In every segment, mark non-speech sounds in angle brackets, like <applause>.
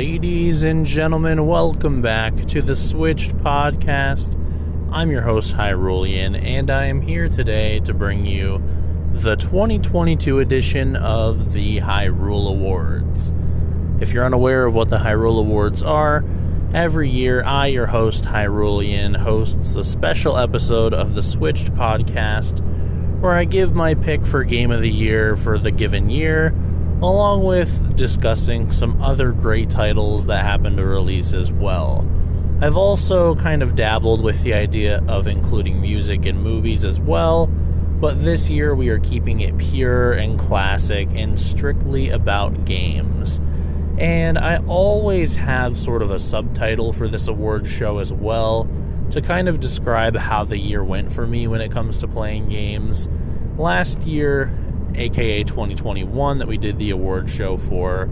Ladies and gentlemen, welcome back to the Switched Podcast. I'm your host, Hyrulean, and I am here today to bring you the 2022 edition of the Hyrule Awards. If you're unaware of what the Hyrule Awards are, every year I, your host, Hyrulean, hosts a special episode of the Switched Podcast where I give my pick for Game of the Year for the given year along with discussing some other great titles that happen to release as well. I've also kind of dabbled with the idea of including music in movies as well, but this year we are keeping it pure and classic and strictly about games. And I always have sort of a subtitle for this award show as well to kind of describe how the year went for me when it comes to playing games. Last year, aka 2021, that we did the award show for,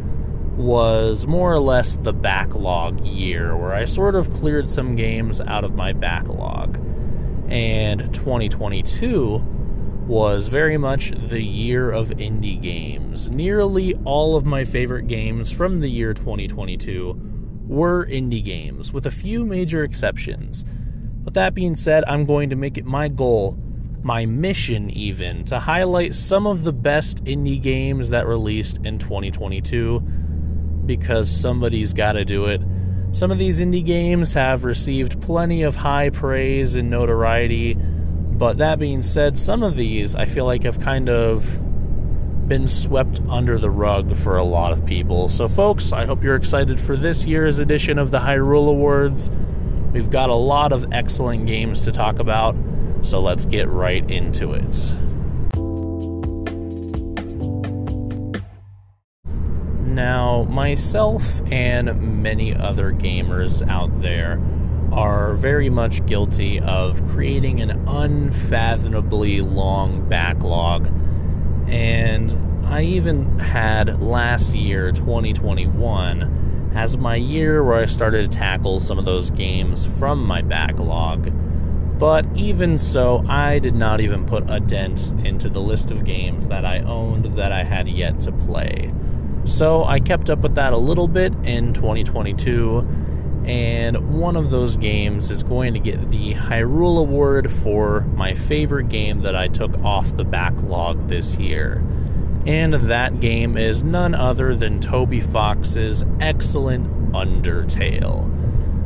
was more or less the backlog year, where I sort of cleared some games out of my backlog. And 2022 was very much the year of indie games. Nearly all of my favorite games from the year 2022 were indie games, with a few major exceptions. But that being said, I'm going to make it my goal my mission even to highlight some of the best indie games that released in 2022 because somebody's got to do it. Some of these indie games have received plenty of high praise and notoriety, but that being said, some of these I feel like have kind of been swept under the rug for a lot of people. So, folks, I hope you're excited for this year's edition of the Hyrule Awards. We've got a lot of excellent games to talk about. So let's get right into it. Now, myself and many other gamers out there are very much guilty of creating an unfathomably long backlog. And I even had last year, 2021, as my year where I started to tackle some of those games from my backlog but even so, I did not even put a dent into the list of games that I owned that I had yet to play. So I kept up with that a little bit in 2022, and one of those games is going to get the Hyrule Award for my favorite game that I took off the backlog this year. And that game is none other than Toby Fox's excellent Undertale.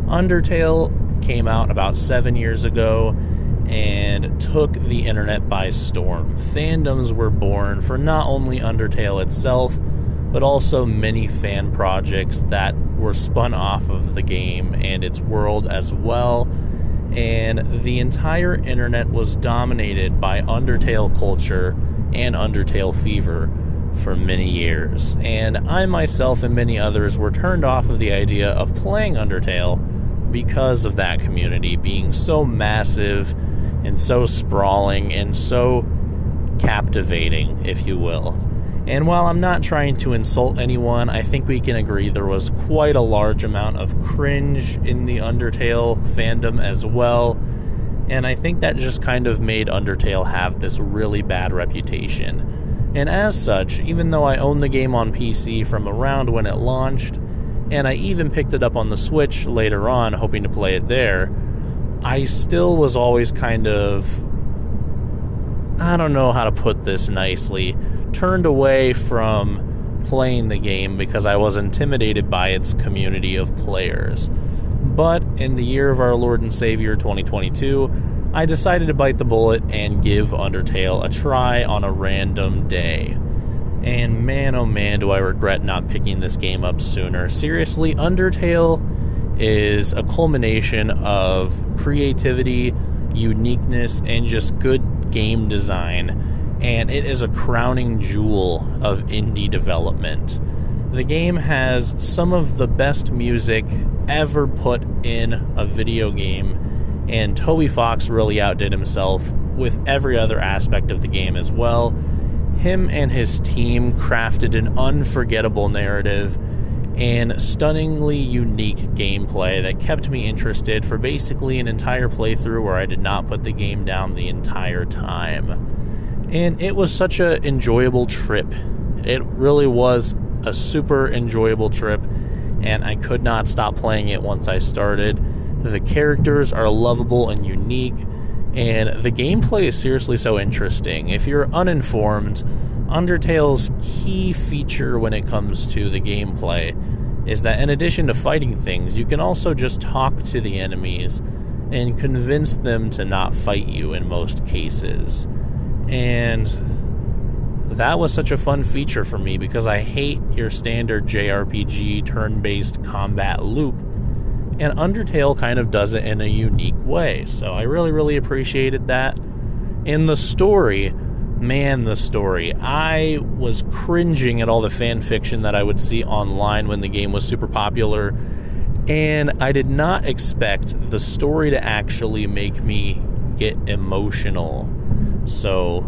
Undertale came out about seven years ago and took the internet by storm. Fandoms were born for not only Undertale itself, but also many fan projects that were spun off of the game and its world as well. And the entire internet was dominated by Undertale culture and Undertale fever for many years. And I myself and many others were turned off of the idea of playing Undertale because of that community being so massive and so sprawling and so captivating, if you will. And while I'm not trying to insult anyone, I think we can agree there was quite a large amount of cringe in the Undertale fandom as well. And I think that just kind of made Undertale have this really bad reputation. And as such, even though I own the game on PC from around when it launched, and I even picked it up on the Switch later on, hoping to play it there. I still was always kind of, I don't know how to put this nicely, turned away from playing the game because I was intimidated by its community of players. But in the year of our Lord and Savior 2022, I decided to bite the bullet and give Undertale a try on a random day. And man, oh man, do I regret not picking this game up sooner. Seriously, Undertale is a culmination of creativity, uniqueness, and just good game design. And it is a crowning jewel of indie development. The game has some of the best music ever put in a video game, and Toby Fox really outdid himself with every other aspect of the game as well him and his team crafted an unforgettable narrative and stunningly unique gameplay that kept me interested for basically an entire playthrough where I did not put the game down the entire time. And it was such an enjoyable trip. It really was a super enjoyable trip. and I could not stop playing it once I started. The characters are lovable and unique, and the gameplay is seriously so interesting. If you're uninformed, Undertale's key feature when it comes to the gameplay is that in addition to fighting things, you can also just talk to the enemies and convince them to not fight you in most cases. And that was such a fun feature for me because I hate your standard JRPG turn based combat loop. And Undertale kind of does it in a unique way. So I really, really appreciated that. In the story, man, the story. I was cringing at all the fan fiction that I would see online when the game was super popular. And I did not expect the story to actually make me get emotional. So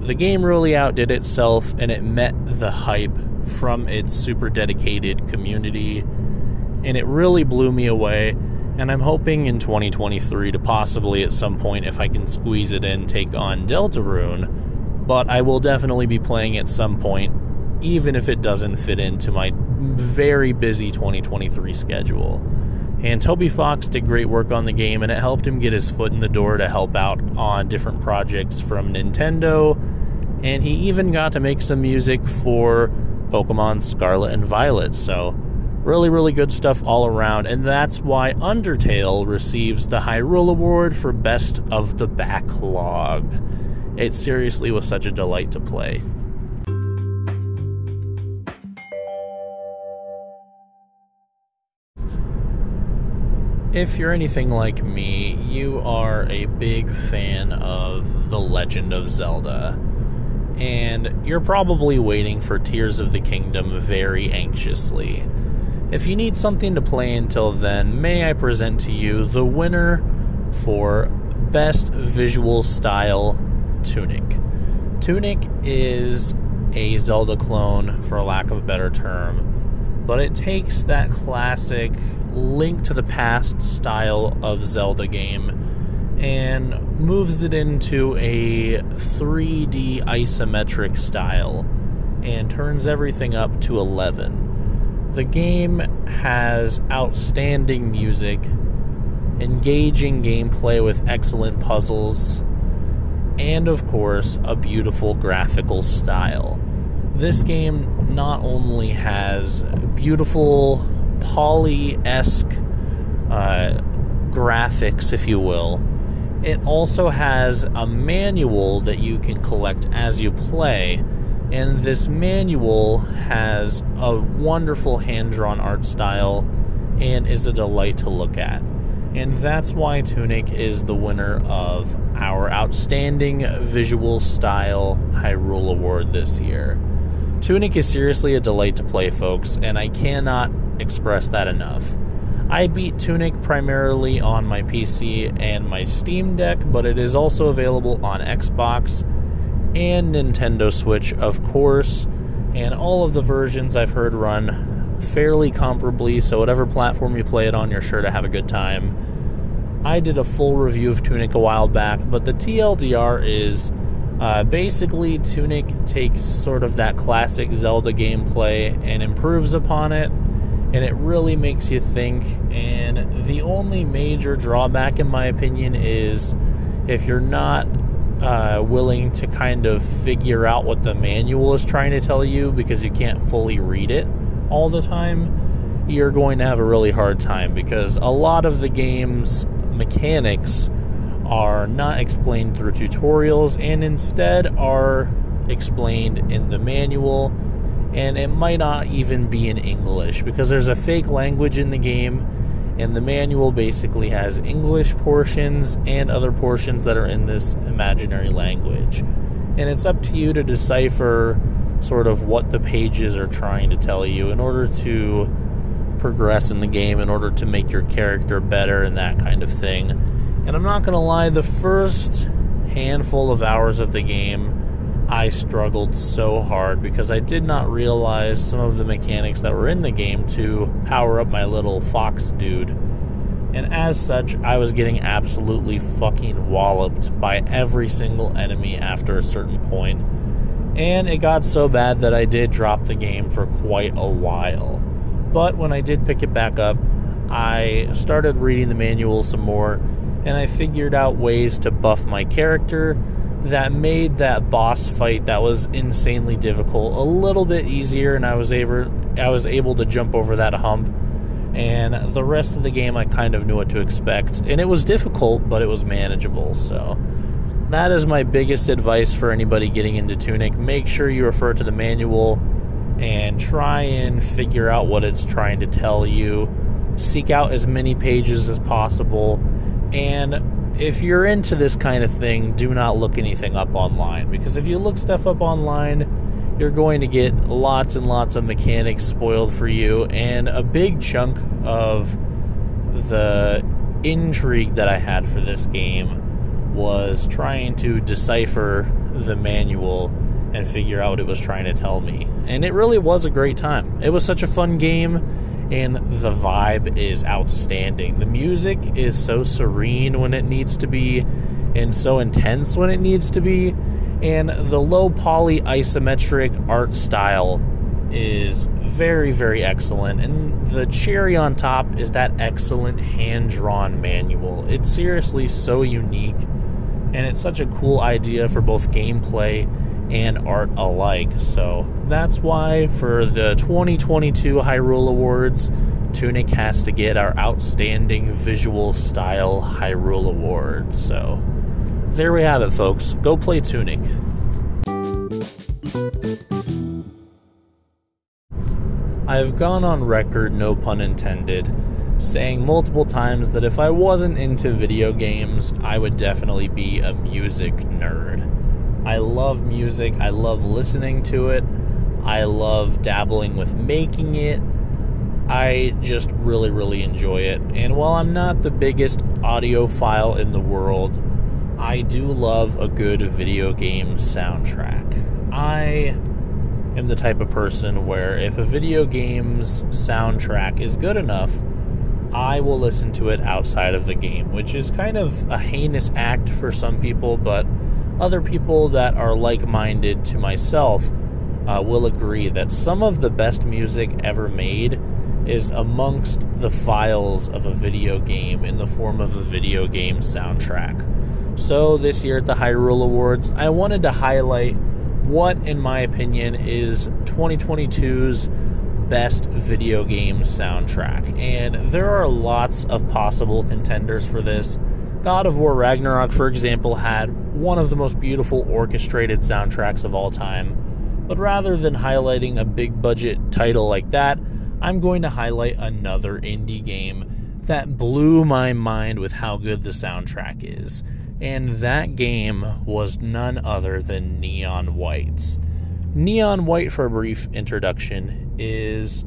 the game really outdid itself and it met the hype from its super dedicated community. And it really blew me away. And I'm hoping in 2023 to possibly at some point, if I can squeeze it in, take on Deltarune. But I will definitely be playing at some point, even if it doesn't fit into my very busy 2023 schedule. And Toby Fox did great work on the game, and it helped him get his foot in the door to help out on different projects from Nintendo and he even got to make some music for Pokemon Scarlet and Violet. So, really, really good stuff all around, and that's why Undertale receives the Hyrule Award for Best of the Backlog. It seriously was such a delight to play. If you're anything like me, you are a big fan of The Legend of Zelda and you're probably waiting for Tears of the Kingdom very anxiously. If you need something to play until then, may I present to you the winner for Best Visual Style Tunic. Tunic is a Zelda clone, for lack of a better term, but it takes that classic Link to the Past style of Zelda game and moves it into a 3D isometric style and turns everything up to 11. The game has outstanding music, engaging gameplay with excellent puzzles, and of course, a beautiful graphical style. This game not only has beautiful poly esque uh, graphics, if you will, it also has a manual that you can collect as you play, and this manual has a wonderful hand drawn art style and is a delight to look at. And that's why Tunic is the winner of our Outstanding Visual Style Hyrule Award this year. Tunic is seriously a delight to play, folks, and I cannot express that enough. I beat Tunic primarily on my PC and my Steam Deck, but it is also available on Xbox and Nintendo Switch, of course. And all of the versions I've heard run fairly comparably, so whatever platform you play it on, you're sure to have a good time. I did a full review of Tunic a while back, but the TLDR is uh, basically Tunic takes sort of that classic Zelda gameplay and improves upon it and it really makes you think. And the only major drawback, in my opinion, is if you're not uh, willing to kind of figure out what the manual is trying to tell you because you can't fully read it all the time, you're going to have a really hard time because a lot of the game's mechanics are not explained through tutorials and instead are explained in the manual. And it might not even be in English because there's a fake language in the game, and the manual basically has English portions and other portions that are in this imaginary language. And it's up to you to decipher sort of what the pages are trying to tell you in order to progress in the game, in order to make your character better, and that kind of thing. And I'm not going to lie, the first handful of hours of the game I struggled so hard because I did not realize some of the mechanics that were in the game to power up my little fox dude. And as such, I was getting absolutely fucking walloped by every single enemy after a certain point. And it got so bad that I did drop the game for quite a while. But when I did pick it back up, I started reading the manual some more and I figured out ways to buff my character that made that boss fight that was insanely difficult a little bit easier and I was able I was able to jump over that hump and the rest of the game I kind of knew what to expect. And it was difficult but it was manageable so. That is my biggest advice for anybody getting into Tunic. Make sure you refer to the manual and try and figure out what it's trying to tell you. Seek out as many pages as possible. And if you're into this kind of thing, do not look anything up online because if you look stuff up online, you're going to get lots and lots of mechanics spoiled for you, and a big chunk of the intrigue that I had for this game was trying to decipher the manual and figure out what it was trying to tell me. And it really was a great time. It was such a fun game and the vibe is outstanding. The music is so serene when it needs to be, and so intense when it needs to be, and the low poly isometric art style is very, very excellent. And the cherry on top is that excellent hand drawn manual. It's seriously so unique, and it's such a cool idea for both gameplay and art alike. So that's why for the 2022 Hyrule Awards, Tunic has to get our Outstanding Visual Style Hyrule Award. So there we have it, folks. Go play Tunic. I've gone on record, no pun intended, saying multiple times that if I wasn't into video games, I would definitely be a music nerd. I love music. I love listening to it. I love dabbling with making it. I just really, really enjoy it. And while I'm not the biggest audiophile in the world, I do love a good video game soundtrack. I am the type of person where if a video game's soundtrack is good enough, I will listen to it outside of the game, which is kind of a heinous act for some people, but other people that are like minded to myself uh, will agree that some of the best music ever made is amongst the files of a video game in the form of a video game soundtrack. So, this year at the Hyrule Awards, I wanted to highlight what, in my opinion, is 2022's best video game soundtrack. And there are lots of possible contenders for this. God of War Ragnarok, for example, had one of the most beautiful orchestrated soundtracks of all time. But rather than highlighting a big budget title like that, I'm going to highlight another indie game that blew my mind with how good the soundtrack is. And that game was none other than Neon White. Neon White, for a brief introduction, is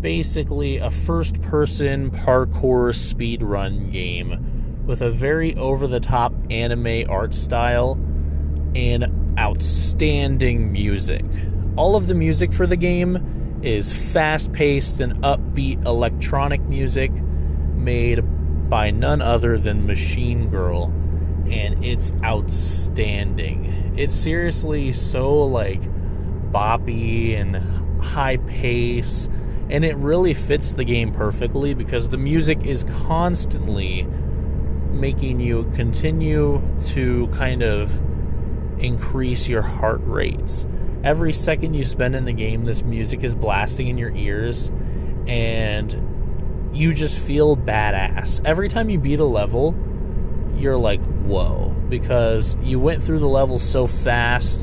basically a first person parkour speedrun game with a very over the top anime art style and outstanding music. All of the music for the game is fast paced and upbeat electronic music made by none other than Machine Girl, and it's outstanding. It's seriously so like boppy and high pace, and it really fits the game perfectly because the music is constantly making you continue to kind of increase your heart rates. Every second you spend in the game, this music is blasting in your ears, and you just feel badass. Every time you beat a level, you're like, whoa, because you went through the level so fast,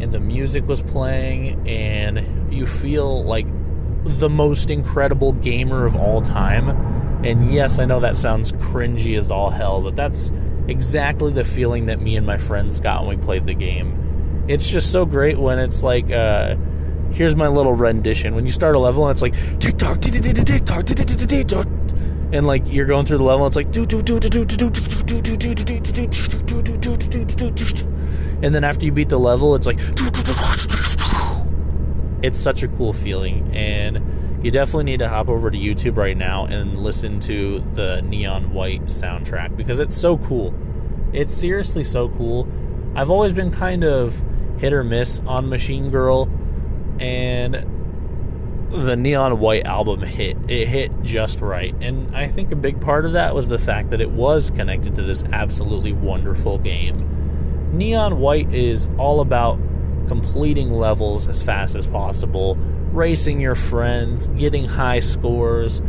and the music was playing, and you feel like the most incredible gamer of all time and yes, I know that sounds cringy as all hell, but that's exactly the feeling that me and my friends got when we played the game. It's just so great when it's like, uh, here's my little rendition. When you start a level and it's like tick tock, tick tick tick tock, tick tick tick tock, and like you're going through the level, it's like do do do do do do do do do do do do do do do do and then after you beat the level, it's like it's such a cool feeling and you definitely need to hop over to YouTube right now and listen to the Neon White soundtrack because it's so cool. It's seriously so cool. I've always been kind of hit or miss on Machine Girl, and the Neon White album hit. It hit just right. And I think a big part of that was the fact that it was connected to this absolutely wonderful game. Neon White is all about completing levels as fast as possible, racing your friends, getting high scores,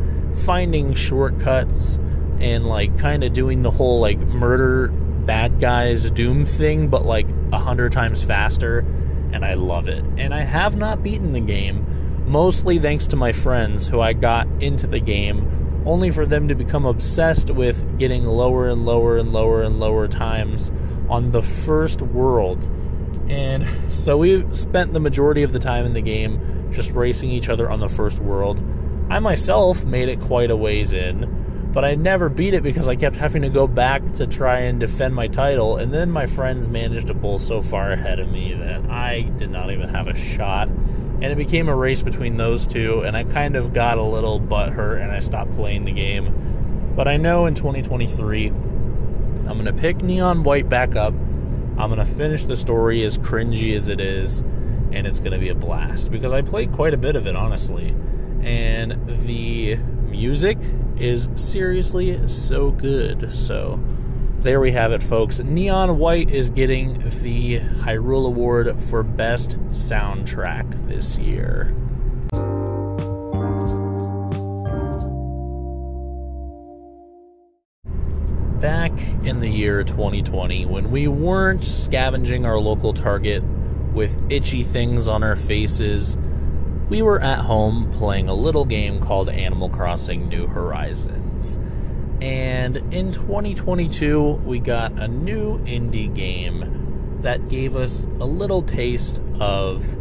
finding shortcuts, and like kind of doing the whole like murder bad guys doom thing, but like a hundred times faster. And I love it. And I have not beaten the game mostly thanks to my friends who I got into the game, only for them to become obsessed with getting lower and lower and lower and lower times on the first world. And so we spent the majority of the time in the game just racing each other on the first world. I myself made it quite a ways in, but I never beat it because I kept having to go back to try and defend my title, and then my friends managed to pull so far ahead of me that I did not even have a shot and it became a race between those two, and I kind of got a little butthurt and I stopped playing the game. But I know in 2023, I'm going to pick Neon White back up. I'm going to finish the story as cringy as it is, and it's going to be a blast because I played quite a bit of it, honestly. And the music is seriously so good. So there we have it, folks. Neon White is getting the Hyrule Award for Best Soundtrack this year. Back in the year 2020, when we weren't scavenging our local Target with itchy things on our faces, we were at home playing a little game called Animal Crossing New Horizons. And in 2022, we got a new indie game that gave us a little taste of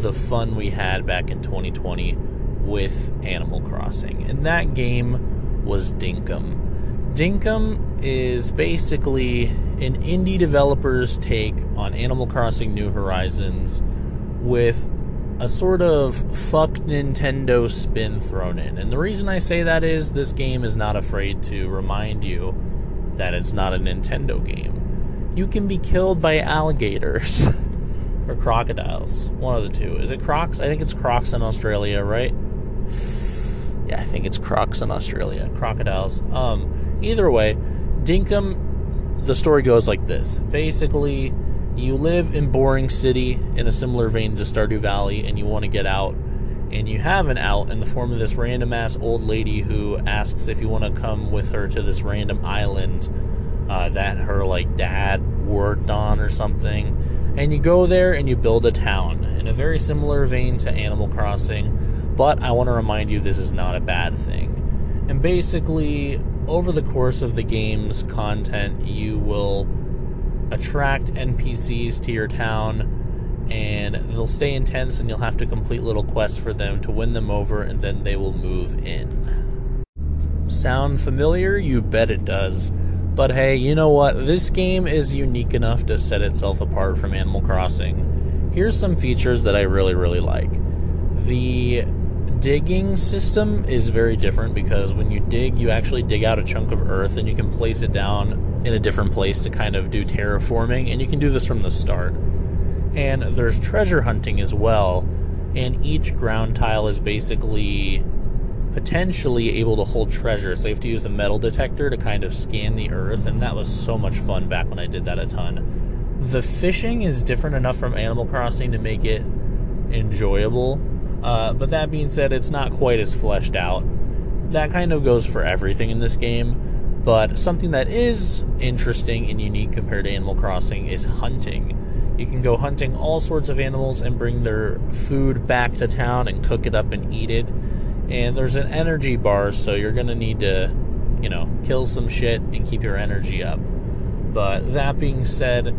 the fun we had back in 2020 with Animal Crossing. And that game was Dinkum. Dinkum is basically an indie developer's take on Animal Crossing New Horizons with a sort of fuck Nintendo spin thrown in. And the reason I say that is this game is not afraid to remind you that it's not a Nintendo game. You can be killed by alligators <laughs> or crocodiles. One of the two. Is it crocs? I think it's crocs in Australia, right? Yeah, I think it's crocs in Australia. Crocodiles. Um, either way, Dinkum, the story goes like this. Basically, you live in Boring City in a similar vein to Stardew Valley, and you want to get out, and you have an out in the form of this random ass old lady who asks if you want to come with her to this random island uh, that her like dad worked on or something. And you go there and you build a town in a very similar vein to Animal Crossing, but I want to remind you this is not a bad thing. And basically, over the course of the game's content, you will attract NPCs to your town, and they'll stay intense, and you'll have to complete little quests for them to win them over, and then they will move in. Sound familiar? You bet it does. But hey, you know what? This game is unique enough to set itself apart from Animal Crossing. Here's some features that I really, really like. The digging system is very different because when you dig, you actually dig out a chunk of earth and you can place it down in a different place to kind of do terraforming, and you can do this from the start. And there's treasure hunting as well, and each ground tile is basically potentially able to hold treasure. So you have to use a metal detector to kind of scan the earth, and that was so much fun back when I did that a ton. The fishing is different enough from Animal Crossing to make it enjoyable, uh, but that being said, it's not quite as fleshed out. That kind of goes for everything in this game. But something that is interesting and unique compared to Animal Crossing is hunting. You can go hunting all sorts of animals and bring their food back to town and cook it up and eat it. And there's an energy bar, so you're going to need to, you know, kill some shit and keep your energy up. But that being said,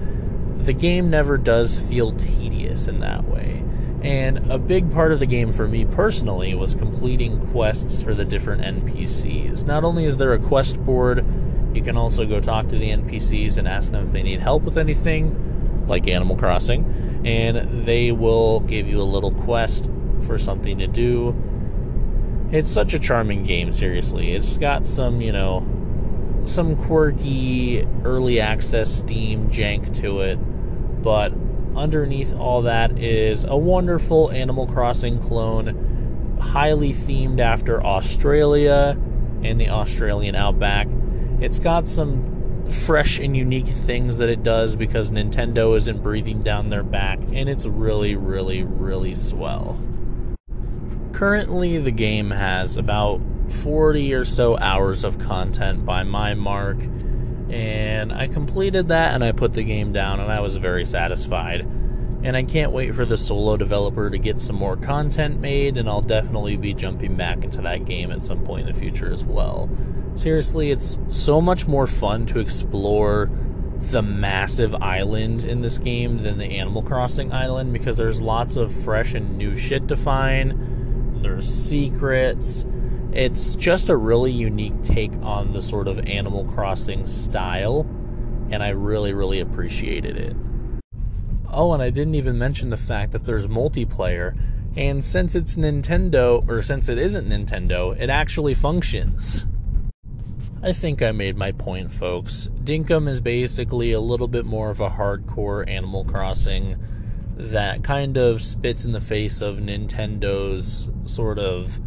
the game never does feel tedious in that way. And a big part of the game for me personally was completing quests for the different NPCs. Not only is there a quest board, you can also go talk to the NPCs and ask them if they need help with anything, like Animal Crossing, and they will give you a little quest for something to do. It's such a charming game, seriously. It's got some, you know, some quirky early access Steam jank to it, but underneath all that is a wonderful Animal Crossing clone highly themed after Australia and the Australian outback. It's got some fresh and unique things that it does because Nintendo isn't breathing down their back, and it's really, really, really swell. Currently, the game has about 40 or so hours of content by my mark, and I completed that and I put the game down, and I was very satisfied. And I can't wait for the solo developer to get some more content made, and I'll definitely be jumping back into that game at some point in the future as well. Seriously, it's so much more fun to explore the massive island in this game than the Animal Crossing island because there's lots of fresh and new shit to find. There's secrets. It's just a really unique take on the sort of Animal Crossing style, and I really, really appreciated it. Oh, and I didn't even mention the fact that there's multiplayer, and since it's Nintendo, or since it isn't Nintendo, it actually functions. I think I made my point, folks. Dinkum is basically a little bit more of a hardcore Animal Crossing that kind of spits in the face of Nintendo's sort of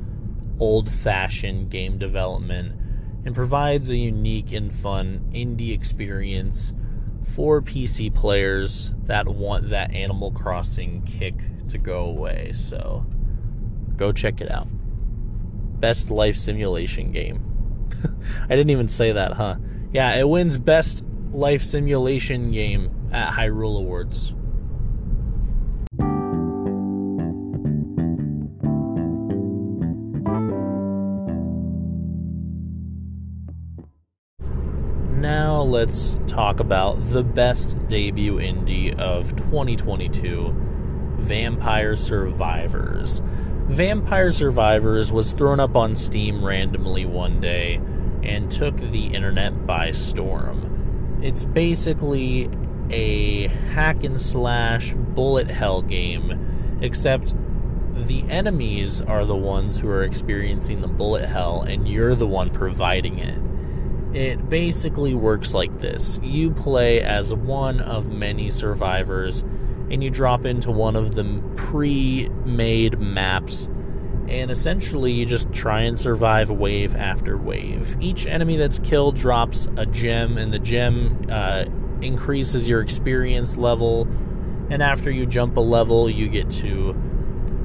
old fashioned game development and provides a unique and fun indie experience for PC players that want that Animal Crossing kick to go away. So go check it out. Best life simulation game. <laughs> I didn't even say that, huh? Yeah, it wins best life simulation game at Hyrule Awards. Let's talk about the best debut indie of 2022 Vampire Survivors. Vampire Survivors was thrown up on Steam randomly one day and took the internet by storm. It's basically a hack and slash bullet hell game, except the enemies are the ones who are experiencing the bullet hell, and you're the one providing it. It basically works like this you play as one of many survivors, and you drop into one of the pre made maps, and essentially you just try and survive wave after wave. Each enemy that's killed drops a gem, and the gem uh, increases your experience level. And after you jump a level, you get to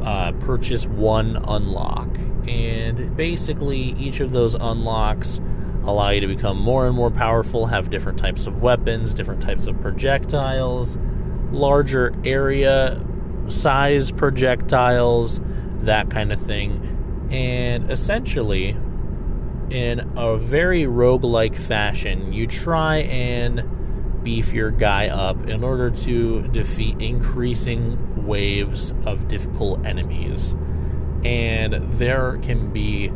uh, purchase one unlock. And basically, each of those unlocks allow you to become more and more powerful, have different types of weapons, different types of projectiles, larger area size projectiles, that kind of thing. And essentially, in a very roguelike fashion, you try and beef your guy up in order to defeat increasing waves of difficult enemies. And there can be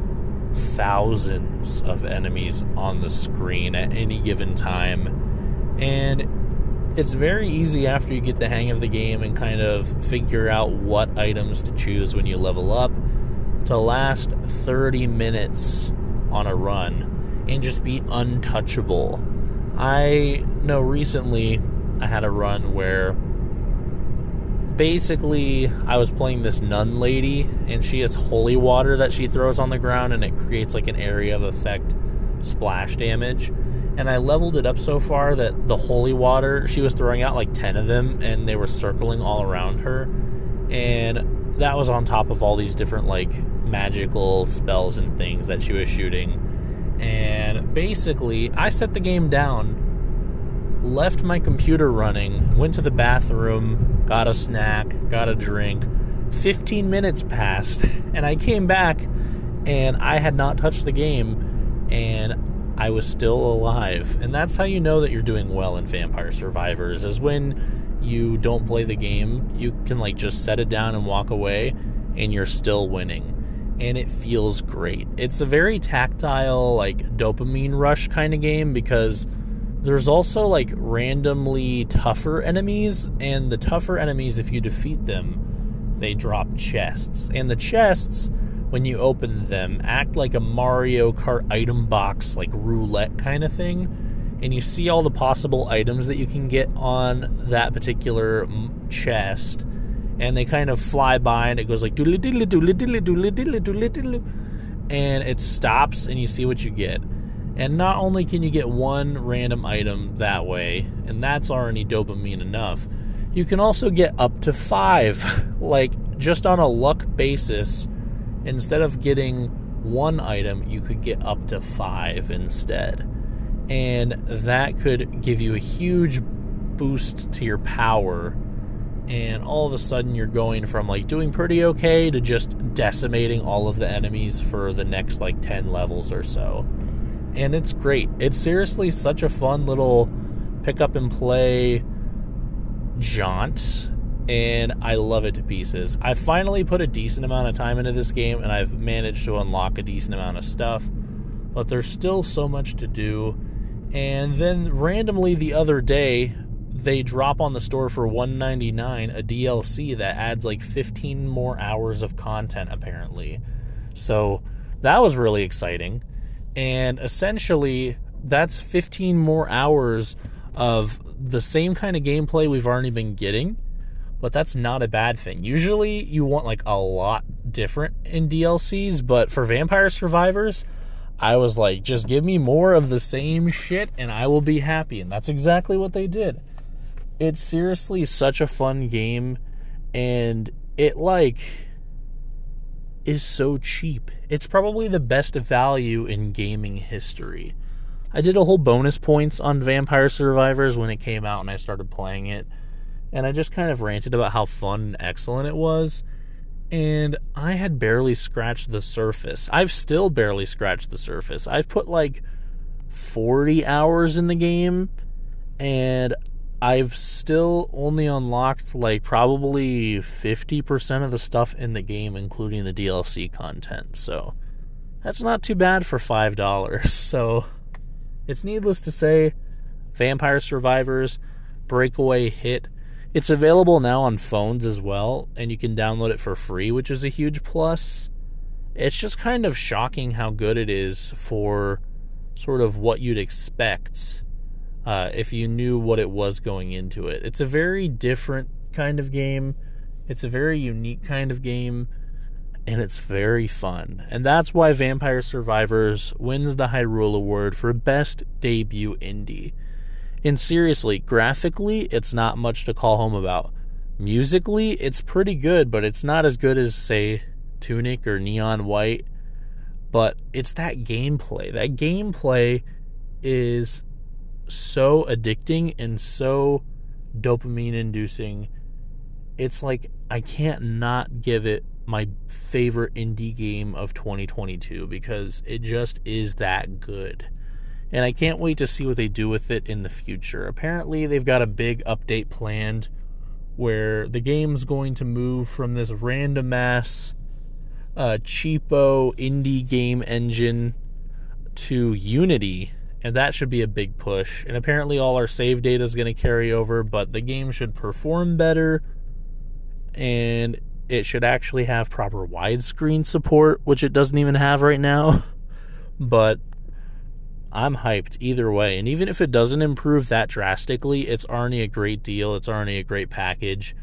thousands of enemies on the screen at any given time. And it's very easy after you get the hang of the game and kind of figure out what items to choose when you level up to last 30 minutes on a run and just be untouchable. I know recently I had a run where basically I was playing this nun lady and she has holy water that she throws on the ground and it creates like an area of effect splash damage. And I leveled it up so far that the holy water, she was throwing out like 10 of them and they were circling all around her. And that was on top of all these different like magical spells and things that she was shooting. And basically, I set the game down left my computer running, went to the bathroom, got a snack, got a drink. 15 minutes passed, <laughs> and I came back and I had not touched the game and I was still alive. And that's how you know that you're doing well in Vampire Survivors is when you don't play the game, you can like just set it down and walk away and you're still winning. And it feels great. It's a very tactile, like dopamine rush kind of game because there's also like randomly tougher enemies, and the tougher enemies, if you defeat them, they drop chests. And the chests, when you open them, act like a Mario Kart item box, like roulette kind of thing. And you see all the possible items that you can get on that particular chest and they kind of fly by and it goes like doodle doodle doodle doodle doodle doodle doodle and it stops and you see what you get and not only can you get one random item that way, and that's already dopamine enough, you can also get up to five. <laughs> like just on a luck basis, instead of getting one item, you could get up to five instead. And that could give you a huge boost to your power and all of a sudden you're going from like doing pretty okay to just decimating all of the enemies for the next like 10 levels or so. And it's great. It's seriously such a fun little pick up and play jaunt and I love it to pieces. I finally put a decent amount of time into this game and I've managed to unlock a decent amount of stuff, but there's still so much to do. And then randomly the other day, they drop on the store for 199 a DLC that adds like 15 more hours of content apparently. So that was really exciting. And essentially that's 15 more hours of the same kind of gameplay we've already been getting, but that's not a bad thing. Usually you want like a lot different in DLCs, but for Vampire Survivors, I was like, just give me more of the same shit and I will be happy. And that's exactly what they did it's seriously such a fun game and it like is so cheap. It's probably the best value in gaming history. I did a whole bonus points on Vampire Survivors when it came out and I started playing it. And I just kind of ranted about how fun and excellent it was. And I had barely scratched the surface. I've still barely scratched the surface. I've put like 40 hours in the game and I've still only unlocked like probably 50% of the stuff in the game, including the DLC content. So that's not too bad for $5. <laughs> So it's needless to say, Vampire Survivors Breakaway hit. It's available now on phones as well, and you can download it for free, which is a huge plus. It's just kind of shocking how good it is for sort of what you'd expect uh, if you knew what it was going into it. It's a very different kind of game. It's a very unique kind of game, and it's very fun. And that's why Vampire Survivors wins the Hyrule Award for Best Debut Indie. And seriously, graphically, it's not much to call home about. Musically, it's pretty good, but it's not as good as, say, Tunic or Neon White. But it's that gameplay. That gameplay is so addicting and so dopamine inducing. It's like I can't not give it my favorite indie game of 2022 because it just is that good. And I can't wait to see what they do with it in the future. Apparently, they've got a big update planned where the game's going to move from this random ass uh, cheapo indie game engine to Unity and that should be a big push. And apparently, all our save data is going to carry over, but the game should perform better, and it should actually have proper widescreen support, which it doesn't even have right now. <laughs> but I'm hyped either way. And even if it doesn't improve that drastically, it's already a great deal. It's already a great package.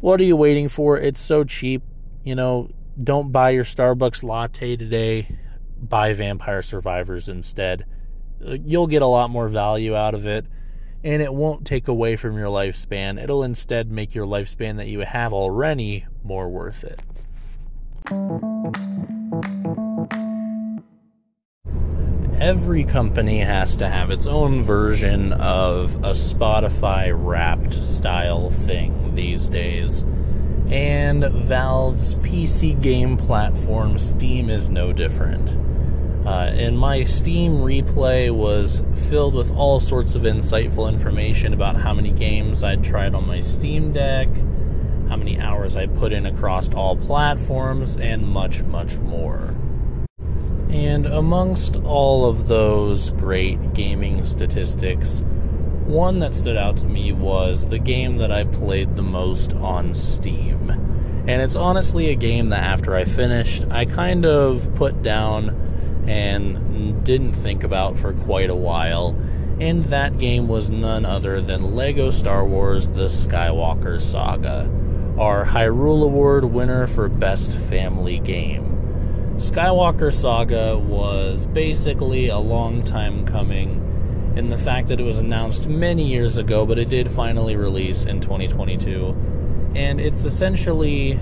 What are you waiting for? It's so cheap. You know, don't buy your Starbucks latte today. Buy Vampire Survivors instead you'll get a lot more value out of it and it won't take away from your lifespan. It'll instead make your lifespan that you have already more worth it. Every company has to have its own version of a Spotify wrapped style thing these days. And Valve's PC game platform Steam is no different. Uh, and my Steam replay was filled with all sorts of insightful information about how many games I'd tried on my Steam Deck, how many hours I put in across all platforms, and much, much more. And amongst all of those great gaming statistics, one that stood out to me was the game that I played the most on Steam. And it's honestly a game that after I finished, I kind of put down and didn't think about for quite a while. And that game was none other than LEGO Star Wars The Skywalker Saga, our Hyrule Award winner for Best Family Game. Skywalker Saga was basically a long time coming in the fact that it was announced many years ago, but it did finally release in 2022. And it's essentially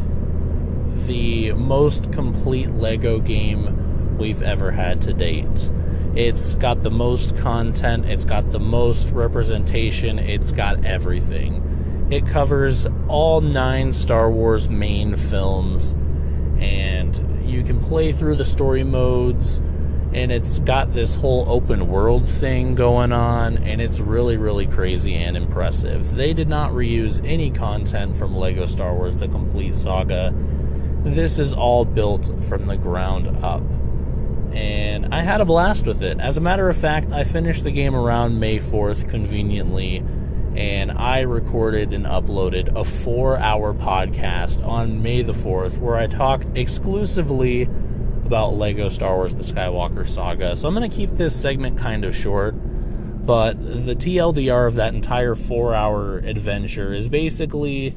the most complete Lego game we've ever had to date. It's got the most content, it's got the most representation, it's got everything. It covers all nine Star Wars main films, and you can play through the story modes and it's got this whole open world thing going on, and it's really, really crazy and impressive. They did not reuse any content from Lego Star Wars The Complete Saga. This is all built from the ground up. And I had a blast with it. As a matter of fact, I finished the game around May 4th conveniently, and I recorded and uploaded a four hour podcast on May the 4th where I talked exclusively about Lego Star Wars The Skywalker Saga. So I'm going to keep this segment kind of short, but the TLDR of that entire four hour adventure is basically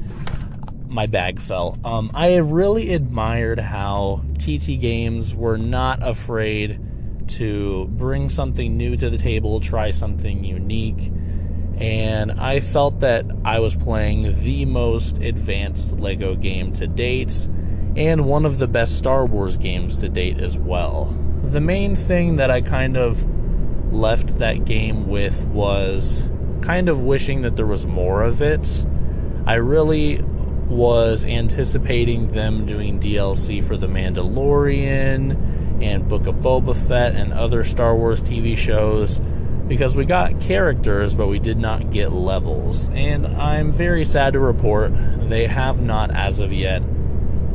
my bag fell. Um, I really admired how TT Games were not afraid to bring something new to the table, try something unique. And I felt that I was playing the most advanced LEGO game to date and one of the best Star Wars games to date as well. The main thing that I kind of left that game with was kind of wishing that there was more of it. I really was anticipating them doing DLC for The Mandalorian and Book of Boba Fett and other Star Wars TV shows because we got characters but we did not get levels. And I'm very sad to report they have not as of yet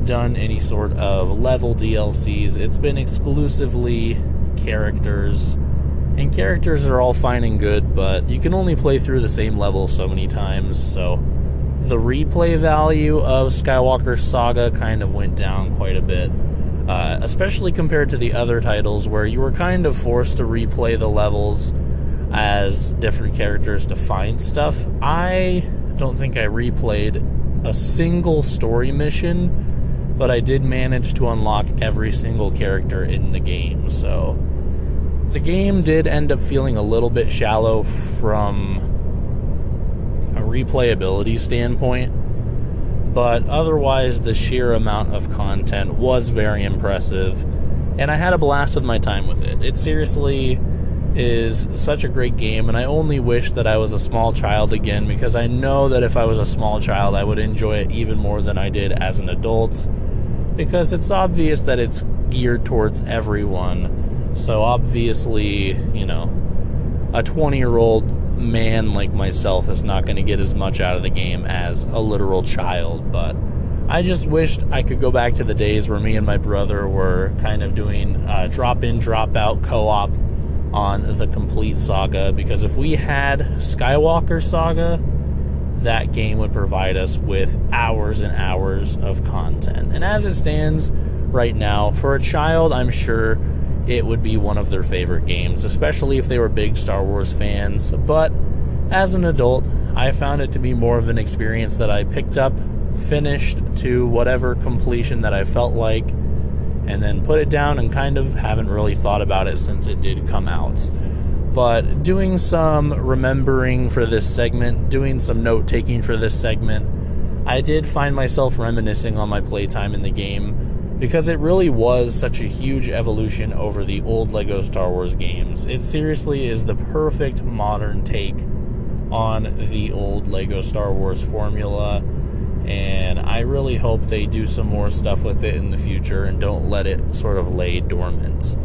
done any sort of level DLCs. It's been exclusively characters. And characters are all fine and good, but you can only play through the same level so many times, so the replay value of Skywalker Saga kind of went down quite a bit. Uh, especially compared to the other titles where you were kind of forced to replay the levels as different characters to find stuff. I don't think I replayed a single story mission but I did manage to unlock every single character in the game. So the game did end up feeling a little bit shallow from a replayability standpoint, but otherwise, the sheer amount of content was very impressive, and I had a blast with my time with it. It seriously is such a great game, and I only wish that I was a small child again because I know that if I was a small child, I would enjoy it even more than I did as an adult because it's obvious that it's geared towards everyone. So obviously, you know, a 20 year old man like myself is not going to get as much out of the game as a literal child. But I just wished I could go back to the days where me and my brother were kind of doing uh, drop in, drop out co op on the complete saga. Because if we had Skywalker Saga, that game would provide us with hours and hours of content. And as it stands right now, for a child, I'm sure it would be one of their favorite games, especially if they were big Star Wars fans. But as an adult, I found it to be more of an experience that I picked up, finished to whatever completion that I felt like, and then put it down and kind of haven't really thought about it since it did come out but doing some remembering for this segment, doing some note taking for this segment, I did find myself reminiscing on my playtime in the game because it really was such a huge evolution over the old LEGO Star Wars games. It seriously is the perfect modern take on the old LEGO Star Wars formula, and I really hope they do some more stuff with it in the future and don't let it sort of lay dormant.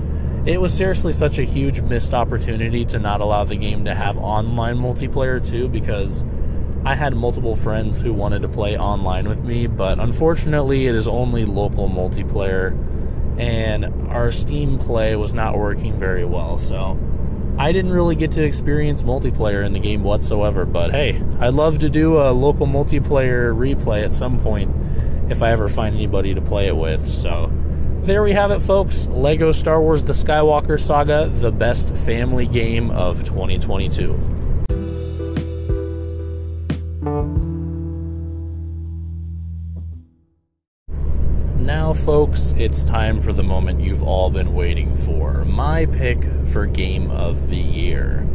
It was seriously such a huge missed opportunity to not allow the game to have online multiplayer too because I had multiple friends who wanted to play online with me, but unfortunately it is only local multiplayer and our Steam play was not working very well. So I didn't really get to experience multiplayer in the game whatsoever, but hey, I'd love to do a local multiplayer replay at some point if I ever find anybody to play it with. So there we have it, folks. Lego Star Wars The Skywalker Saga, the best family game of 2022. Folks, it's time for the moment you've all been waiting for my pick for Game of the Year.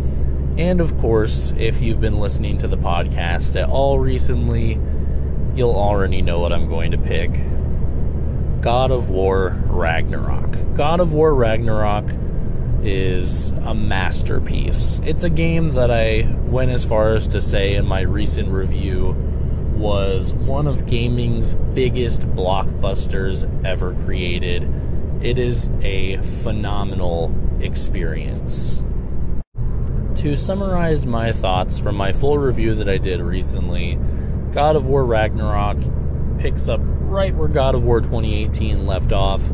And of course, if you've been listening to the podcast at all recently, you'll already know what I'm going to pick God of War Ragnarok. God of War Ragnarok is a masterpiece. It's a game that I went as far as to say in my recent review was one of gaming's biggest blockbusters ever created. It is a phenomenal experience. To summarize my thoughts from my full review that I did recently, God of War Ragnarok picks up right where God of War 2018 left off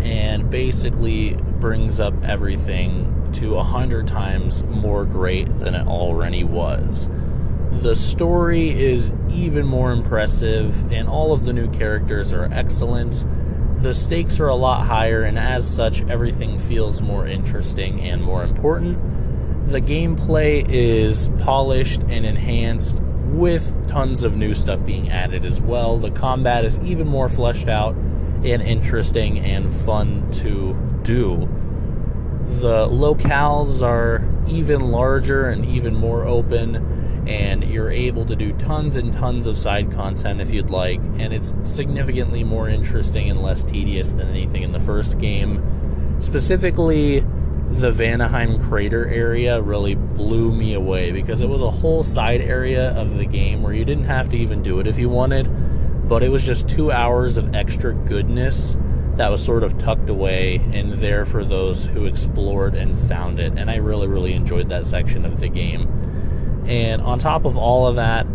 and basically brings up everything to a hundred times more great than it already was. The story is even more impressive, and all of the new characters are excellent. The stakes are a lot higher, and as such, everything feels more interesting and more important. The gameplay is polished and enhanced with tons of new stuff being added as well. The combat is even more fleshed out and interesting and fun to do. The locales are even larger and even more open and you're able to do tons and tons of side content if you'd like, and it's significantly more interesting and less tedious than anything in the first game. Specifically, the Vanaheim crater area really blew me away because it was a whole side area of the game where you didn't have to even do it if you wanted, but it was just two hours of extra goodness that was sort of tucked away and there for those who explored and found it. And I really, really enjoyed that section of the game. And on top of all of that,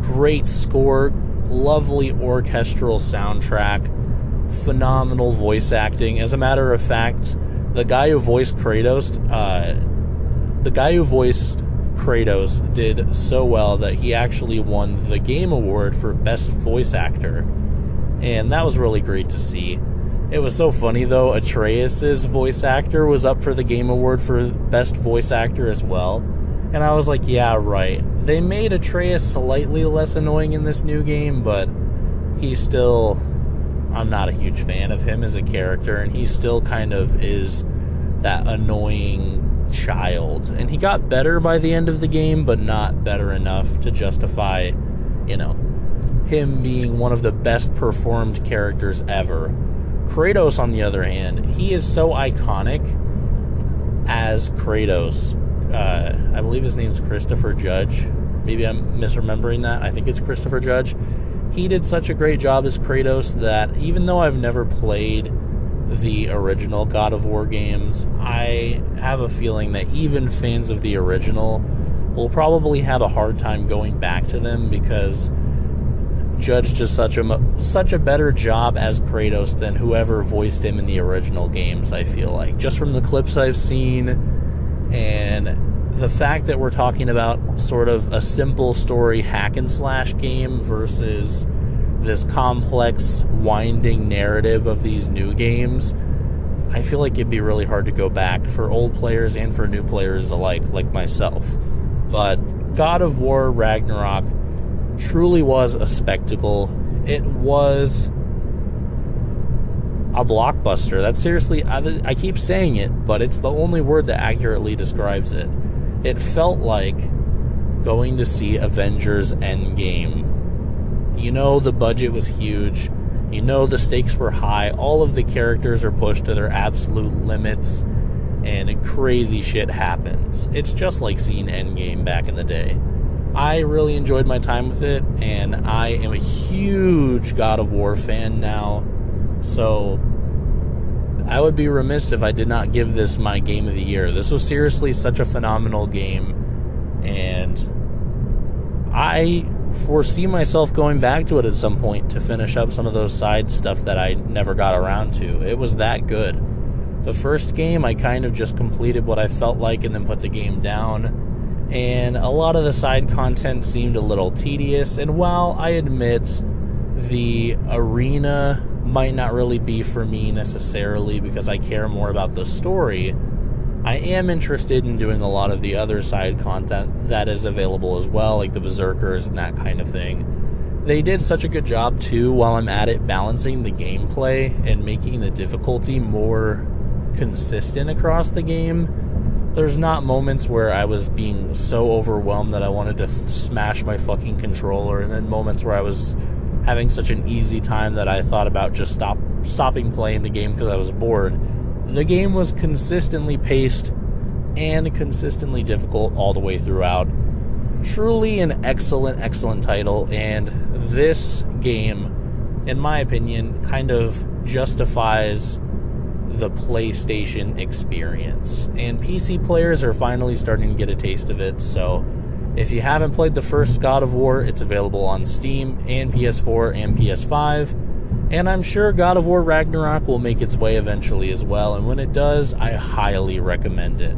great score, lovely orchestral soundtrack, phenomenal voice acting. As a matter of fact, the guy who voiced Kratos, uh, the guy who voiced Kratos did so well that he actually won the Game Award for Best Voice Actor. And that was really great to see. It was so funny though, Atreus' voice actor was up for the Game Award for Best Voice Actor as well. And I was like, yeah, right. They made Atreus slightly less annoying in this new game, but he's still. I'm not a huge fan of him as a character, and he still kind of is that annoying child. And he got better by the end of the game, but not better enough to justify, you know, him being one of the best performed characters ever. Kratos, on the other hand, he is so iconic as Kratos uh, I believe his name's Christopher Judge. Maybe I'm misremembering that. I think it's Christopher Judge. He did such a great job as Kratos that even though I've never played the original God of War games, I have a feeling that even fans of the original will probably have a hard time going back to them because Judge does such a such a better job as Kratos than whoever voiced him in the original games. I feel like just from the clips I've seen and the fact that we're talking about sort of a simple story hack and slash game versus this complex, winding narrative of these new games, I feel like it'd be really hard to go back for old players and for new players alike, like myself. But God of War Ragnarok truly was a spectacle. It was a blockbuster. That's seriously, I, I, keep saying it, but it's the only word that accurately describes it. It felt like going to see Avengers Endgame. You know, the budget was huge. You know, the stakes were high. All of the characters are pushed to their absolute limits, and crazy shit happens. It's just like seeing Endgame back in the day. I really enjoyed my time with it, and I am a huge God of War fan now so I would be remiss if I did not give this my game of the year. This was seriously such a phenomenal game, and I foresee myself going back to it at some point to finish up some of those side stuff that I never got around to. It was that good. The first game, I kind of just completed what I felt like and then put the game down. And a lot of the side content seemed a little tedious. And while I admit the arena might not really be for me necessarily because I care more about the story. I am interested in doing a lot of the other side content that is available as well, like the Berserkers and that kind of thing. they did such a good job too while I'm at it balancing the gameplay and making the difficulty more consistent across the game. There's not moments where I was being so overwhelmed that I wanted to th- smash my fucking controller and then moments where I was having such an easy time that I thought about just stop stopping playing the game because I was bored. The game was consistently paced and consistently difficult all the way throughout truly an excellent, excellent title, and this game, in my opinion, kind of justifies the PlayStation experience. And PC players are finally starting to get a taste of it, so if you haven't played the first God of War, it's available on Steam and PS4 and PS5. And I'm sure God of War Ragnarok will make its way eventually as well, and when it does, I highly recommend it.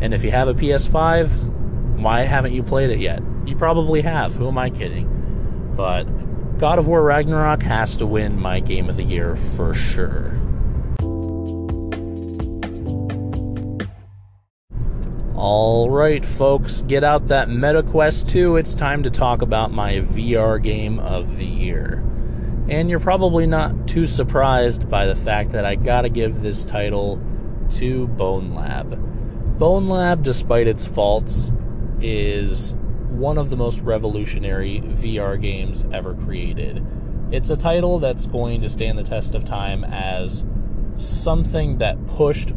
And if you have a PS5, why haven't you played it yet? You probably have. Who am I kidding? But God of War Ragnarok has to win my game of the year for sure. All right, folks, get out that MetaQuest 2. It's time to talk about my VR game of the year. And you're probably not too surprised by the fact that I gotta give this title to Bone Lab. Bone Lab, despite its faults, is one of the most revolutionary VR games ever created. It's a title that's going to stand the test of time as something that pushed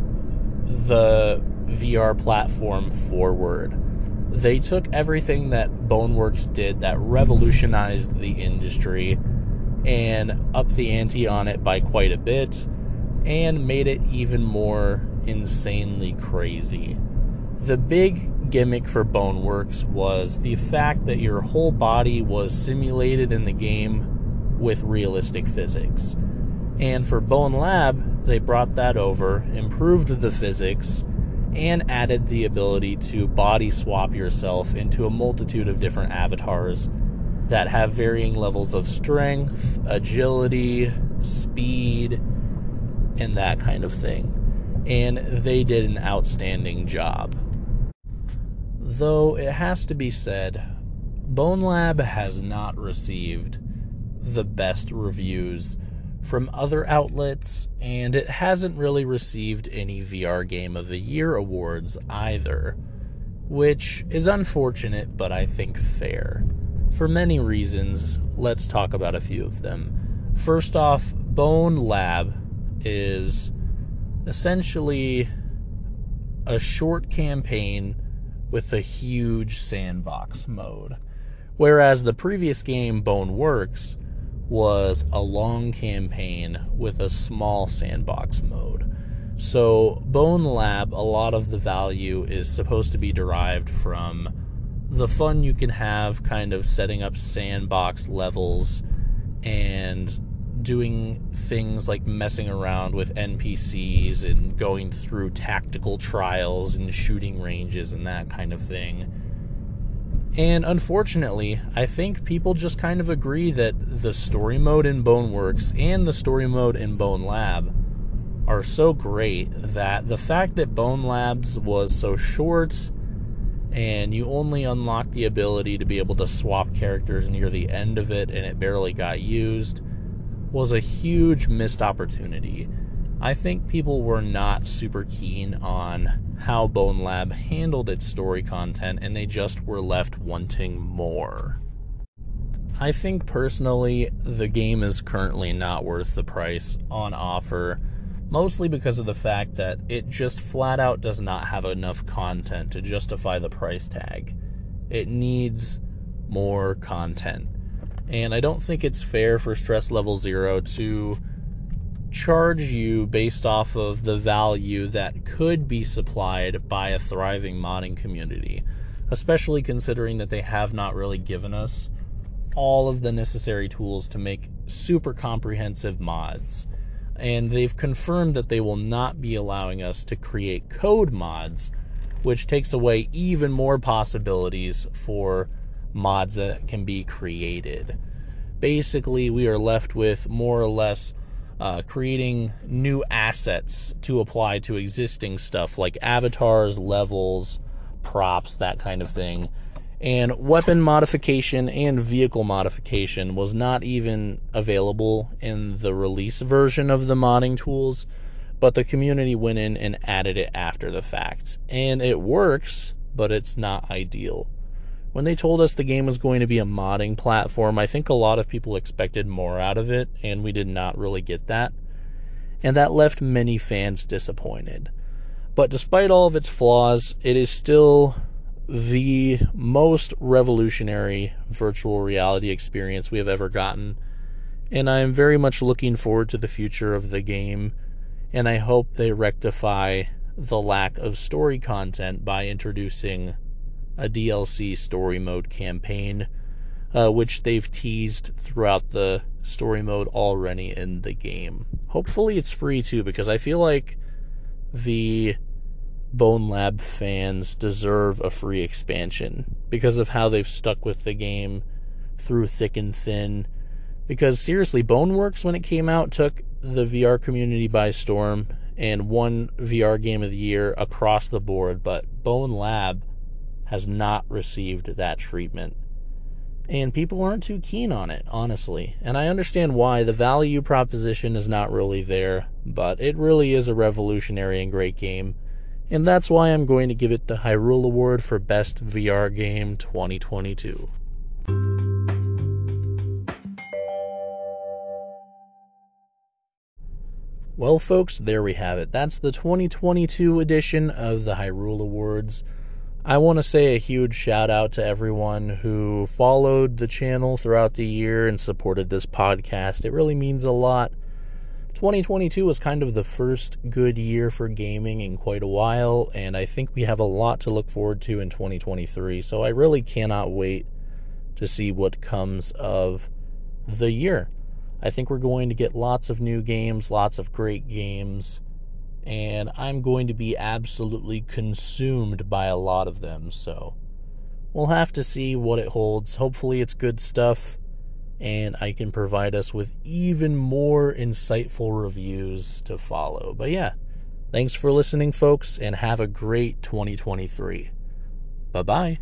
the VR platform forward. They took everything that Boneworks did that revolutionized the industry and upped the ante on it by quite a bit and made it even more insanely crazy. The big gimmick for Boneworks was the fact that your whole body was simulated in the game with realistic physics. And for Bone Lab, they brought that over, improved the physics, and added the ability to body swap yourself into a multitude of different avatars that have varying levels of strength, agility, speed, and that kind of thing. And they did an outstanding job. Though it has to be said, Bone Lab has not received the best reviews from other outlets, and it hasn't really received any VR Game of the Year awards either, which is unfortunate but I think fair. For many reasons, let's talk about a few of them. First off, Bone Lab is essentially a short campaign with a huge sandbox mode. Whereas the previous game, Boneworks, was a long campaign with a small sandbox mode. So, Bone Lab, a lot of the value is supposed to be derived from the fun you can have kind of setting up sandbox levels and doing things like messing around with NPCs and going through tactical trials and shooting ranges and that kind of thing. And unfortunately, I think people just kind of agree that the story mode in Boneworks and the story mode in Bone Lab are so great that the fact that Bone Labs was so short and you only unlock the ability to be able to swap characters near the end of it and it barely got used was a huge missed opportunity. I think people were not super keen on how Bone Lab handled its story content and they just were left wanting more. I think personally the game is currently not worth the price on offer, mostly because of the fact that it just flat out does not have enough content to justify the price tag. It needs more content. And I don't think it's fair for stress level zero to charge you based off of the value that could be supplied by a thriving modding community, especially considering that they have not really given us all of the necessary tools to make super comprehensive mods. And they've confirmed that they will not be allowing us to create code mods, which takes away even more possibilities for mods that can be created. Basically, we are left with more or less uh, creating new assets to apply to existing stuff like avatars, levels, props, that kind of thing. And weapon modification and vehicle modification was not even available in the release version of the modding tools, but the community went in and added it after the fact. And it works, but it's not ideal. When they told us the game was going to be a modding platform, I think a lot of people expected more out of it, and we did not really get that. And that left many fans disappointed. But despite all of its flaws, it is still the most revolutionary virtual reality experience we have ever gotten. And I am very much looking forward to the future of the game. And I hope they rectify the lack of story content by introducing a DLC story mode campaign, uh, which they've teased throughout the story mode already in the game. Hopefully, it's free too, because I feel like the Bone Lab fans deserve a free expansion because of how they've stuck with the game through thick and thin. Because seriously, Boneworks, when it came out, took the VR community by storm and won VR Game of the Year across the board, but Bone Lab has not received that treatment. And people aren't too keen on it, honestly. And I understand why. The value proposition is not really there, but it really is a revolutionary and great game and that's why I'm going to give it the Hyrule Award for Best VR Game 2022. Well, folks, there we have it. That's the 2022 edition of the Hyrule Awards. I want to say a huge shout out to everyone who followed the channel throughout the year and supported this podcast. It really means a lot. 2022 was kind of the first good year for gaming in quite a while, and I think we have a lot to look forward to in 2023. So I really cannot wait to see what comes of the year. I think we're going to get lots of new games, lots of great games, and I'm going to be absolutely consumed by a lot of them. So we'll have to see what it holds. Hopefully, it's good stuff and I can provide us with even more insightful reviews to follow. But yeah, thanks for listening, folks, and have a great 2023. Bye bye.